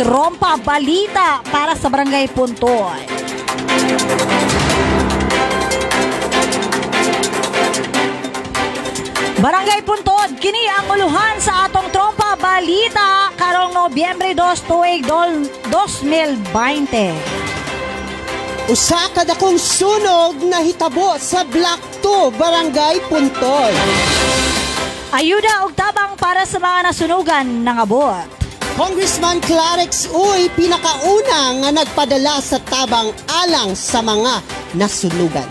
Trompa Balita para sa Barangay Puntoy. Barangay Puntod, kini ang uluhan sa atong trompa balita karong Nobyembre 2 tuig 2020. Usa ka dakong sunog na hitabo sa Block 2, Barangay Puntod. Ayuda og tabang para sa mga nasunugan ng abot. Congressman Clarex Uy pinakauna nga nagpadala sa tabang alang sa mga nasunugan.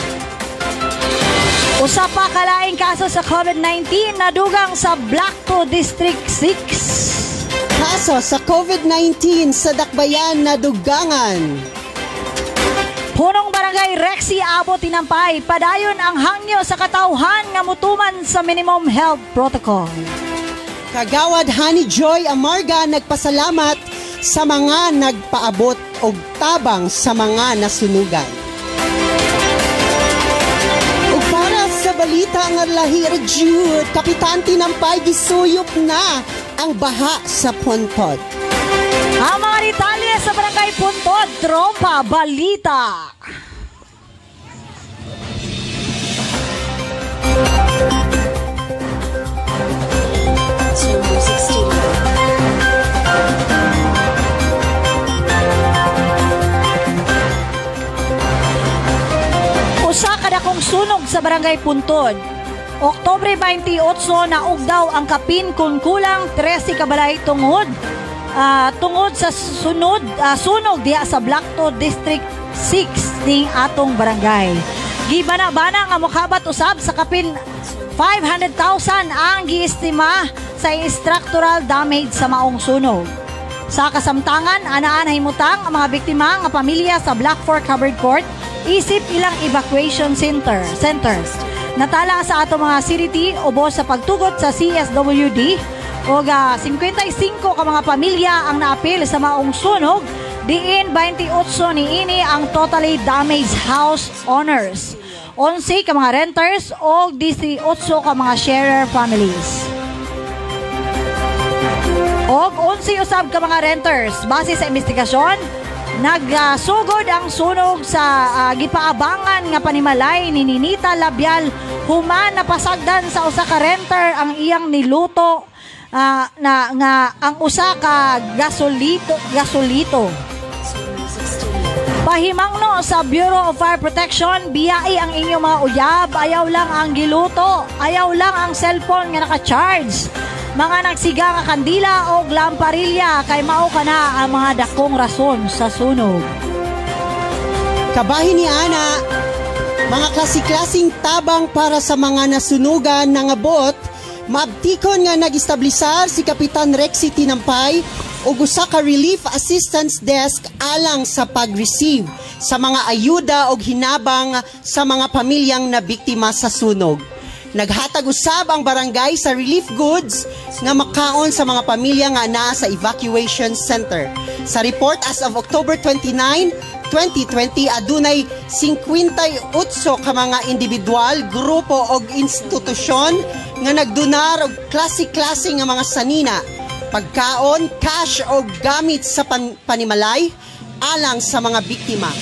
Usa pa kalaing kaso sa COVID-19 na dugang sa Black 2 District 6. Kaso sa COVID-19 sa Dakbayan na dugangan. Punong Barangay Rexy Abo Tinampay, padayon ang hangyo sa katauhan nga mutuman sa minimum health protocol. Kagawad Honey Joy Amarga nagpasalamat sa mga nagpaabot og tabang sa mga nasunugan. Ug para sa balita nga lahir Jude, Kapitan Tinampay gisuyop na ang baha sa Puntod. Ang mga detalye sa Barangay Puntod, Trompa Balita. Sunog sa Barangay Puntod. Oktobre 28 na ugdaw ang kapin kung kulang 13 kabalay tungod ah, tungod sa sunod ah, sunog diha sa Black 2 District 6 ning atong barangay. Gibana-bana nga mokabat usab sa kapin 500,000 ang giestima sa structural damage sa maong sunog. Sa kasamtangan, anaan himutang ang mga biktima nga pamilya sa Black Fork Covered Court isip ilang evacuation center centers. Natala sa ato mga CDT ubos sa pagtugot sa CSWD o 55 ka mga pamilya ang naapil sa maong sunog diin 28 ni ini ang totally damaged house owners. 11 ka mga renters o 18 ka mga sharer families. Og 11 usab ka mga renters base sa investigasyon nagsugod ang sunog sa ah, gipaabangan nga panimalay ni Ninita Labial. Human napasagdan sa usa ka renter ang iyang niluto ah, na nga ang usa ka gasolito gasolito. Pahimangno sa Bureau of Fire Protection, biyai ang inyong mga uyab, ayaw lang ang giluto, ayaw lang ang cellphone nga naka-charge. Mga nagsiga nga kandila o lamparilla kay mao ka na ang mga dakong rason sa sunog. Kabahin ni Ana, mga klase-klasing tabang para sa mga nasunugan ng abot, maabtikon nga nag-establisar si Kapitan Rexy Tinampay o usa ka relief assistance desk alang sa pag-receive sa mga ayuda o hinabang sa mga pamilyang na biktima sa sunog. Naghatag usab ang barangay sa relief goods nga makaon sa mga pamilya nga naa sa evacuation center. Sa report as of October 29, 2020 adunay 58 ka mga individual, grupo o institusyon nga nagdonar og klase-klase nga mga sanina, pagkaon, cash o gamit sa pan- panimalay alang sa mga biktima.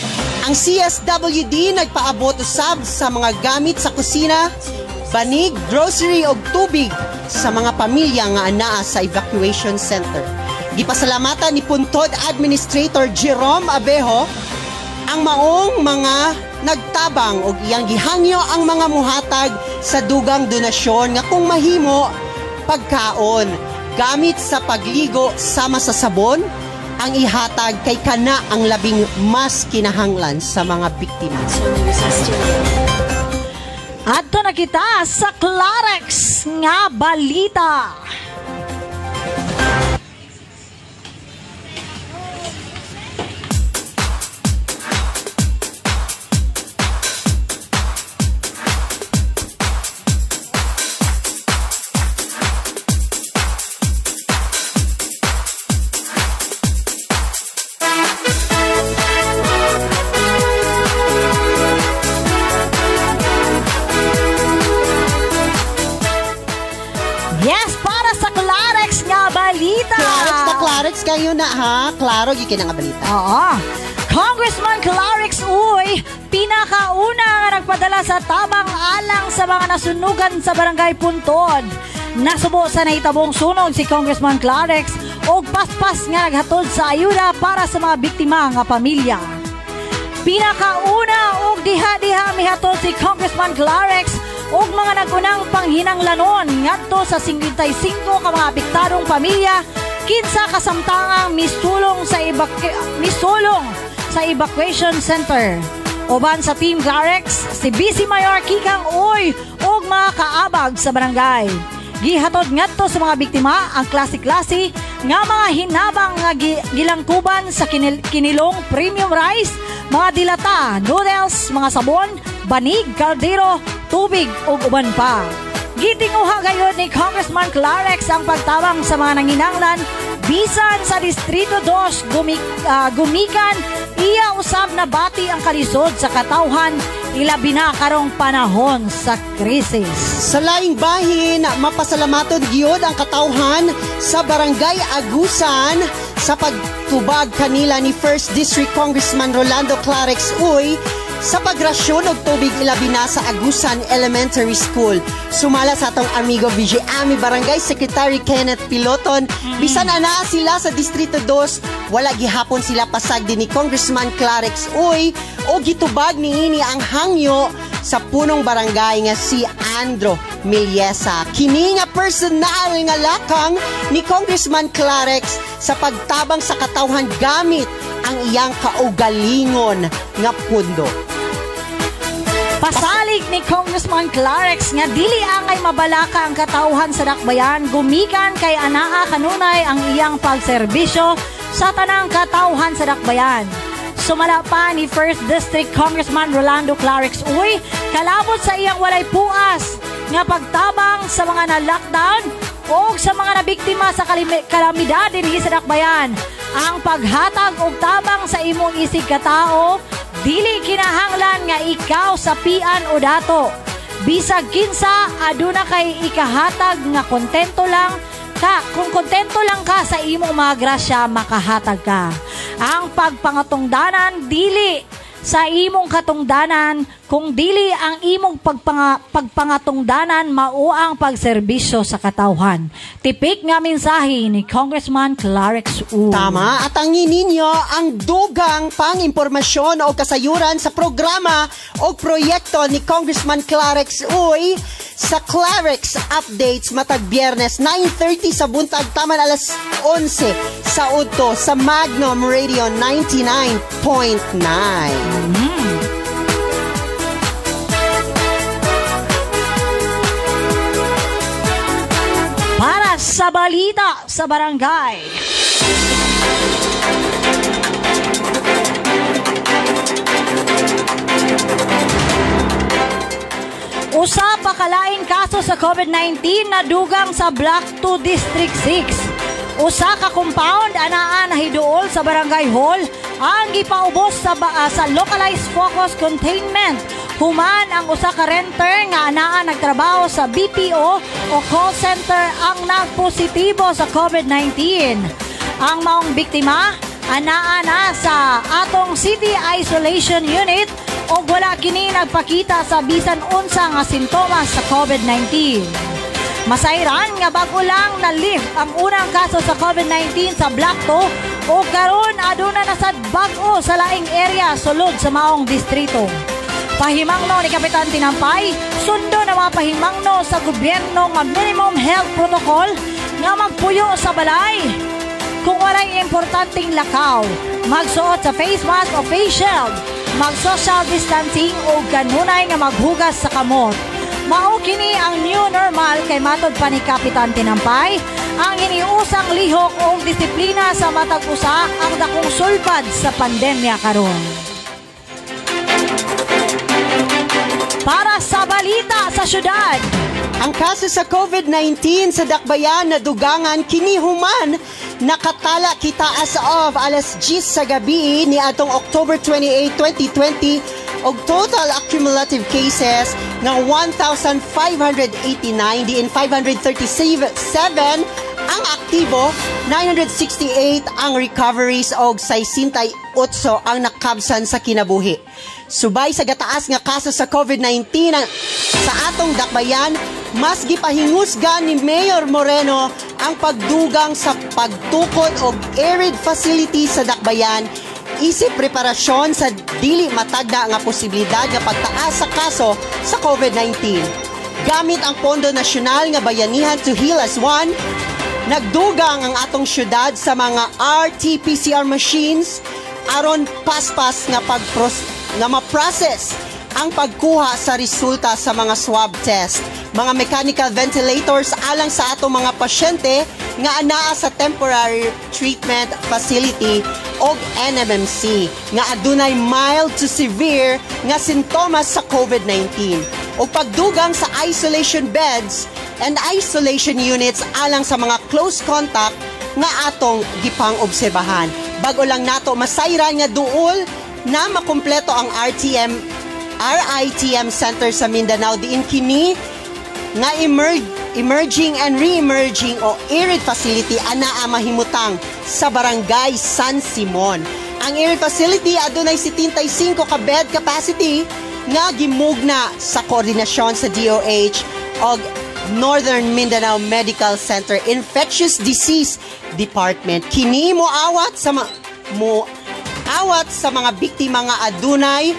Ang CSWD nagpaabot usab sa mga gamit sa kusina, banig, grocery o tubig sa mga pamilya nga anaa sa evacuation center. Gipasalamatan ni Puntod Administrator Jerome Abejo ang maong mga nagtabang og iyang gihangyo ang mga muhatag sa dugang donasyon nga kung mahimo pagkaon gamit sa pagligo sama sa sabon ang ihatag kay kana ang labing mas kinahanglan sa mga biktima. Adto na kita sa Clarex nga balita. Yes, para sa Clarex nga balita. Clarex na ha. Klaro, gikin nga balita. Oo. Congressman Clarix Uy, pinakauna nga nagpadala sa tabang alang sa mga nasunugan sa barangay Puntod. Nasubo sa naitabong sunog si Congressman Clarix og paspas nga naghatod sa ayuda para sa mga biktima nga pamilya. Pinakauna og diha-diha mihatod si Congressman Clarix og mga nagunang panghinanglanon ngadto sa 55 ka mga apektadong pamilya kinsa kasamtangang misulong sa evacu- misulong sa evacuation center. Uban sa Team Clarex, si Vice Mayor Kikang Uy ug mga kaabag sa barangay. Gihatod ngadto sa mga biktima ang klase-klase nga mga hinabang nga gi- gilangkuban sa kinil- kinilong premium rice, mga dilata, noodles, mga sabon, banig, kaldero, tubig ug uban pa. Gitinguha gayon ni Congressman Clarex ang pagtabang sa mga nanginanglan. Bisan sa Distrito 2 gumik, ah, gumikan iya usab na bati ang kalisod sa katawhan. Ilabi na karong panahon sa krisis. Sa laing bahin, mapasalamaton gyud ang katawhan sa Barangay Agusan sa pagtubag kanila ni First District Congressman Rolando Clarix Uy sa pagrasyon og tubig ilabi na sa Agusan Elementary School. Sumala sa atong amigo VJ Ami Barangay Secretary Kenneth Piloton. Bisan ana sila sa Distrito 2, wala gihapon sila pasag din ni Congressman Clarix Uy o gitubag niini ang hangyo sa punong barangay nga si Andro Milyesa. Kini nga personal nga lakang ni Congressman Clarex sa pagtabang sa katawhan gamit ang iyang kaugalingon nga pundo. Pasalig ni Congressman Clarex nga dili angay mabalaka ang katauhan sa dakbayan gumikan kay anaa kanunay ang iyang pagserbisyo sa tanang katauhan sa dakbayan. Sumala pa ni 1st District Congressman Rolando Clarix Uy, kalabot sa iyang walay puas nga pagtabang sa mga na-lockdown o sa mga nabiktima sa kalamidad dinhi sa dakbayan. Ang paghatag og tabang sa imong isig katao Dili kinahanglan nga ikaw sa pian o dato. Bisag kinsa aduna kay ikahatag nga kontento lang ka. Kung kontento lang ka sa imong mga grasya, makahatag ka. Ang pagpangatungdanan dili sa imong katungdanan kung dili ang imong pagpanga, pagpangatungdanan mao ang pagserbisyo sa katawhan. Tipik nga mensahe ni Congressman Clarix U. Tama, at ang ninyo ang dugang pang impormasyon o kasayuran sa programa o proyekto ni Congressman Clarex Uy sa Clarex Updates matag Biyernes 9.30 sa buntag taman alas 11 sa Udto sa Magnum Radio 99.9. Para sa balita sa barangay. Kaso sa COVID-19 na dugang sa Block 2 District 6. Usa ka compound anaa na hiduol sa barangay hall ang gipaubos sa ah, sa localized focus containment Human ang usa ka renter nga anaa nagtrabaho sa BPO o call center ang nagpositibo sa COVID-19. Ang maong biktima anaa na sa atong city isolation unit o wala kini nagpakita sa bisan unsa nga sintomas sa COVID-19. Masayran nga bago lang na lift ang unang kaso sa COVID-19 sa Black 2 o karon aduna na sad bag-o sa laing area sulod sa maong distrito. Pahimangno ni Kapitan Tinampay, sundo na mga pahimangno sa gobyerno nga minimum health protocol nga magpuyo sa balay. Kung walay importanteng lakaw, magsuot sa face mask o face shield, mag-social distancing o kanunay nga maghugas sa kamot. Mao kini ang new normal kay matod pa ni Kapitan Tinampay, ang iniusang lihok o disiplina sa matag usa ang dakong sulbad sa pandemya karon. Para sa balita sa syudad, Ang kaso sa COVID-19 sa Dakbayan na dugangan kinihuman nakatala kita as of alas 10 sa gabi ni atong October 28, 2020 og total accumulative cases nga 1,589 diin 537 Ang aktibo 968 ang recoveries og 68 ang nakabsan sa kinabuhi. Subay sa gataas nga kaso sa COVID-19 ang- sa atong dakbayan, mas gipahingusgan ni Mayor Moreno ang pagdugang sa pagtukod og arid facility sa dakbayan isip preparasyon sa dili matagda nga posibilidad nga pagtaas sa kaso sa COVID-19. Gamit ang Pondo Nasyonal nga Bayanihan to Heal as One, nagdugang ang atong syudad sa mga RT-PCR machines aron paspas nga pagpros nga ma-process ang pagkuha sa resulta sa mga swab test. Mga mechanical ventilators alang sa atong mga pasyente nga anaa sa temporary treatment facility o NMMC nga adunay mild to severe nga sintomas sa COVID-19 o pagdugang sa isolation beds and isolation units alang sa mga close contact nga atong gipang obserbahan. Bago lang nato masayran nga duol na makumpleto ang RTM RITM Center sa Mindanao diin kini nga emerg, emerging and re-emerging o arid facility ana ang mahimutang sa barangay San Simon. Ang arid facility adunay 75 ka bed capacity nga gimugna sa koordinasyon sa DOH og Northern Mindanao Medical Center Infectious Disease Department. Kini mo awat sa mo awat sa mga biktima nga adunay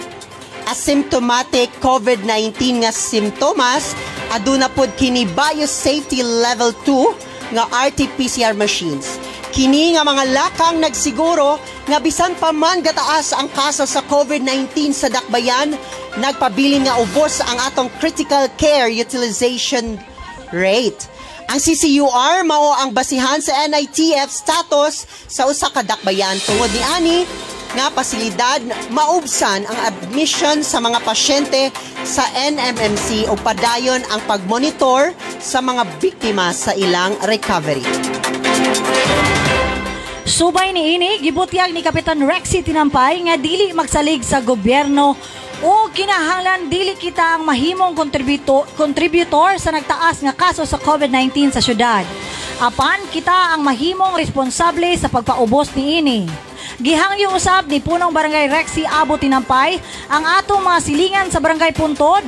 asymptomatic COVID-19 nga simptomas aduna pod kini biosafety level 2 nga RT-PCR machines. Kini nga mga lakang nagsiguro nga bisan pa man gataas ang kaso sa COVID-19 sa dakbayan, nagpabilin nga ubos ang atong critical care utilization rate. Ang CCUR mao ang basihan sa NITF status sa usa ka dakbayan tungod ni ani nga pasilidad maubsan ang admission sa mga pasyente sa NMMC o padayon ang pagmonitor sa mga biktima sa ilang recovery. Subay ni ini gibutyag ni Kapitan Rexy Tinampay nga dili magsalig sa gobyerno o kinahanglan dili kita ang mahimong kontributo, contributor sa nagtaas nga kaso sa COVID-19 sa syudad. Apan kita ang mahimong responsable sa pagpaubos ni ini. Gihangyo usab ni punong barangay Rexy Abo Tinampay ang atong mga silingan sa barangay Puntod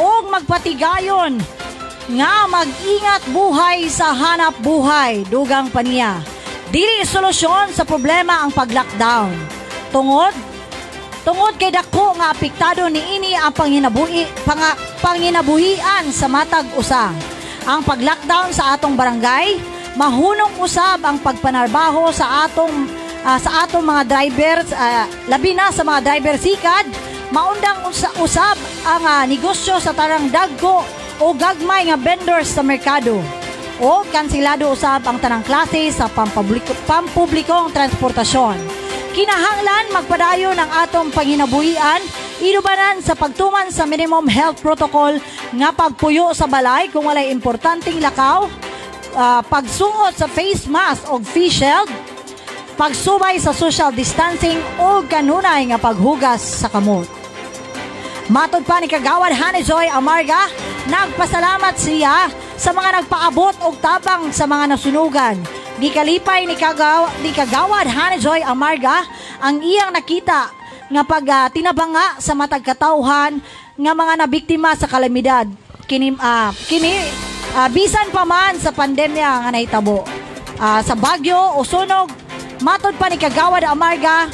ug magpatigayon nga mag-ingat buhay sa hanap buhay dugang paniya. Dili solusyon sa problema ang pag-lockdown. Tungod tungod kay dako nga apektado niini ang panginabuhi panga, panginabuhian sa matag usa. Ang pag-lockdown sa atong barangay mahunong usab ang pagpanarbaho sa atong ah, sa atong mga drivers ah, labi na sa mga driver sikad maundang usa- usab ang ah, negosyo sa tarang dagko o gagmay nga vendors sa merkado o kansilado usab ang tanang klase sa pampubliko, pampublikong transportasyon. Kinahanglan magpadayon ang atong panginabuhian, inubanan sa pagtuman sa minimum health protocol nga pagpuyo sa balay kung walay importanteng lakaw, ah, pagsuot sa face mask o face shield, pagsubay sa social distancing o kanunay nga paghugas sa kamot. Matod pa ni Kagawad Honey Joy Amarga, nagpasalamat siya sa mga nagpaabot og tabang sa mga nasunugan. Gikalipay ni, Kagaw, ni Kagawad Honey Joy Amarga ang iyang nakita nga pag ah, tinabanga sa matag katawhan nga mga nabiktima sa kalamidad. Kini, ah, kini ah, bisan pa man sa pandemya nga nahitabo. Ah, sa Bagyo o sunog, matod pa ni Kagawad Amarga,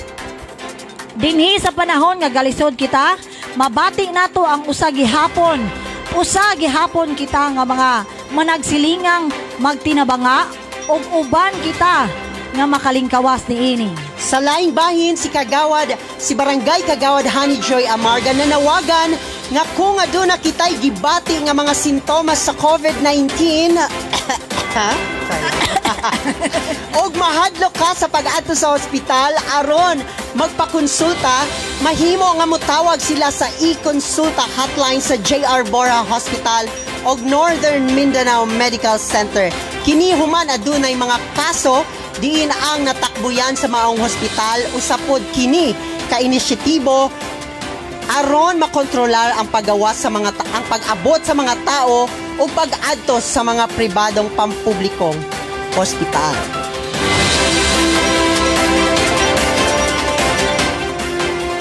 Dinhi sa panahon nga galisod kita, mabati nato ang usa gihapon. Usa gihapon kita nga mga managsilingang magtinabanga ug uban kita nga makalingkawas niini. Sa laing bahin si Kagawad, si Barangay Kagawad Honey Joy Amarga nanawagan nga kung aduna kitay gibati nga mga sintomas sa COVID-19 ha? Og mahadlok ka sa pag-adto sa ospital. Aron magpakonsulta. Mahimo nga motawag sila sa e-consulta hotline sa JR Bora Hospital og Northern Mindanao Medical Center. Kini human adunay mga kaso diin ang natakbuyan sa maong hospital. Usapod kini ka inisyatibo aron makontrolar ang paggawa sa mga ang pag-abot sa mga tao o pag-adto sa mga pribadong pampublikong Hospital.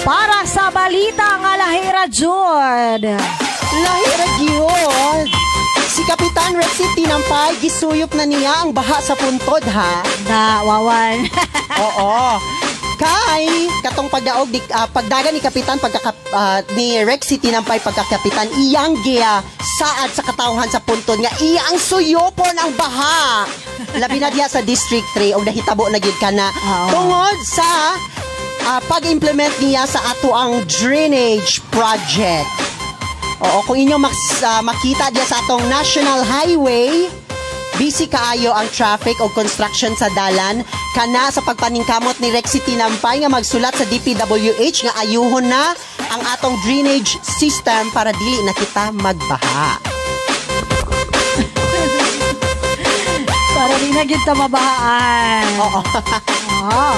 Para sa balita nga lahira Jud. Lahira gyud. Si Kapitan Rexy Tinampay, gisuyop na niya ang baha sa puntod ha. Da, wawan. Oo. Kay katong pagdaog di, ah, pagdaga ni kapitan pagka ah, ni Rexy Tinampay pagkakapitan iyang giya saad sa katawhan sa puntod nga iyang suyopon ang baha. Labi na diya sa District 3 og nahitabo na gyud kana Oo. tungod sa ah, pag-implement niya sa ato ang drainage project. Oo, kung inyo mas, ah, makita diya sa atong National Highway, busy kaayo ang traffic o construction sa dalan kana sa pagpaningkamot ni Rexy Tinampay nga magsulat sa DPWH nga ayuhon na ang atong drainage system para dili na kita magbaha. Para di na kita mabahaan. Oo. Oh.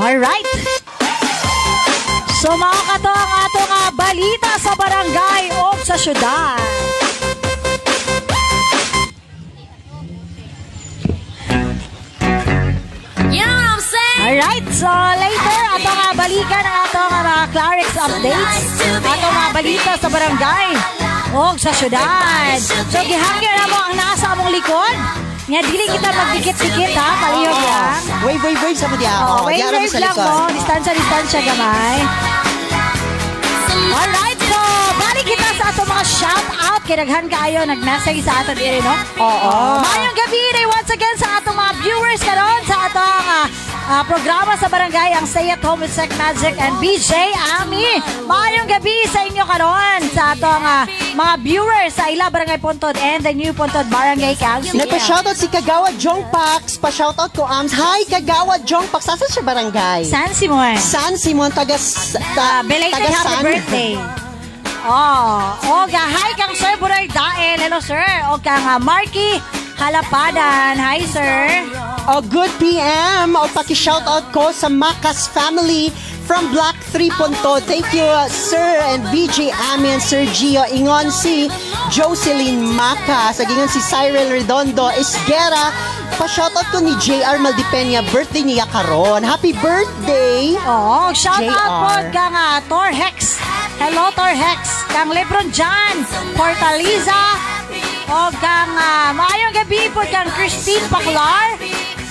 Alright. So mga kato ang ato nga balita sa barangay o sa syudad. Alright, so later ato nga balikan ang ato nga mga Clarix updates. Ato nga balita sa barangay o sa syudad. So gihangyo na mo ang nasa among likod. Nga dili kita magdikit-dikit ha, palihog lang. Wave, wave, wave sa mo diya. Oh, wave, wave lang mo. Distansya, distansya gamay. Alright, so balik kita sa ato mga shout out. Kinaghan kaayo nag-message sa ato diri, no? Oo. Mayong gabi day once again sa atong mga viewers karon sa atong ah, ah, programa sa barangay ang Stay at Home with Sec Magic and BJ Ami. Mayong gabi sa inyo karon sa atong ah, mga viewers sa Ila Barangay Puntod and the New Puntod Barangay Council. Nagpa-shoutout si Kagawa Jong Pax. Pa-shoutout ko, Ams. Hi, Kagawa Jong Pax. Saan siya barangay? San Simon. San Simon, taga... Ah, belated taga happy San. birthday. Oh, oga, hi kang Sir Buray Dael. Hello, sir. O kang ah, Marky Halapadan. Hi, sir. O good PM. O paki-shoutout ko sa Makas family from Block 3 Punto. Thank you, uh, Sir and BJ Ami and Sir Gio. Ingon si Jocelyn Makas. Agingon si Cyril Redondo Esguera. Pa-shoutout ko ni JR Maldipenya. Birthday niya karon. Happy birthday! Oh, shout JR. out po kang ah, Tor Hex. Hello, Tor Hex. Kang Lebron John. Fortaliza. O kang uh, maayong gabi po kang Christine Paclar.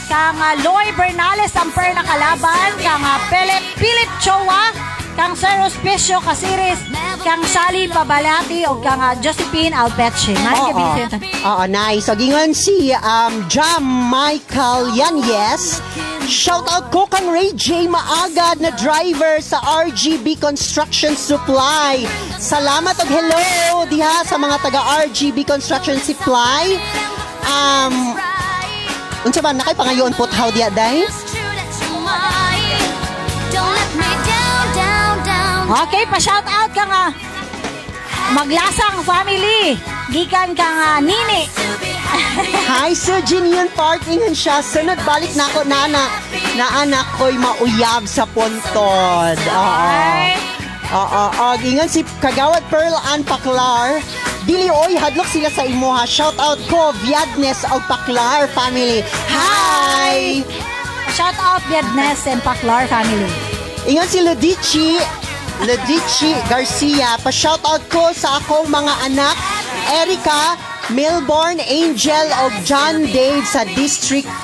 Kang Loy Bernales Amper na kalaban. Kang uh, Philip, Philip Chowa. Kang Sir Hospicio Casiris. Kang Sally Pabalati. O kang Josephine gabi sa inyo. Oo, nice. So, gingon si um, Jam Michael Yanyes. Shout out ko kang Ray J. Maagad na driver sa RGB Construction Supply. Salamat og hello diha sa mga taga RGB Construction Supply. Um, unsa ba nakay pangayon pot how diya day? Okay, pa-shout out ka nga. Maglasang family. Gikan ka nga nini. Hi, Sir Jinian Park. Ingon siya. Sunod balik na ako na anak. Na anak ko'y mauyab sa puntod. Oo. Oo, oo. Ingon si Kagawad Pearl Ann Paklar. Dili oy, hadlok sila sa imuha. Shout out ko, Viadnes o Paklar family. Hi! Shout out Viednes and Paclar family. Ingon si Ludici, Ludici Garcia. Pa-shout out ko sa akong mga anak, Erica, Milborn, Angel o John Dave sa District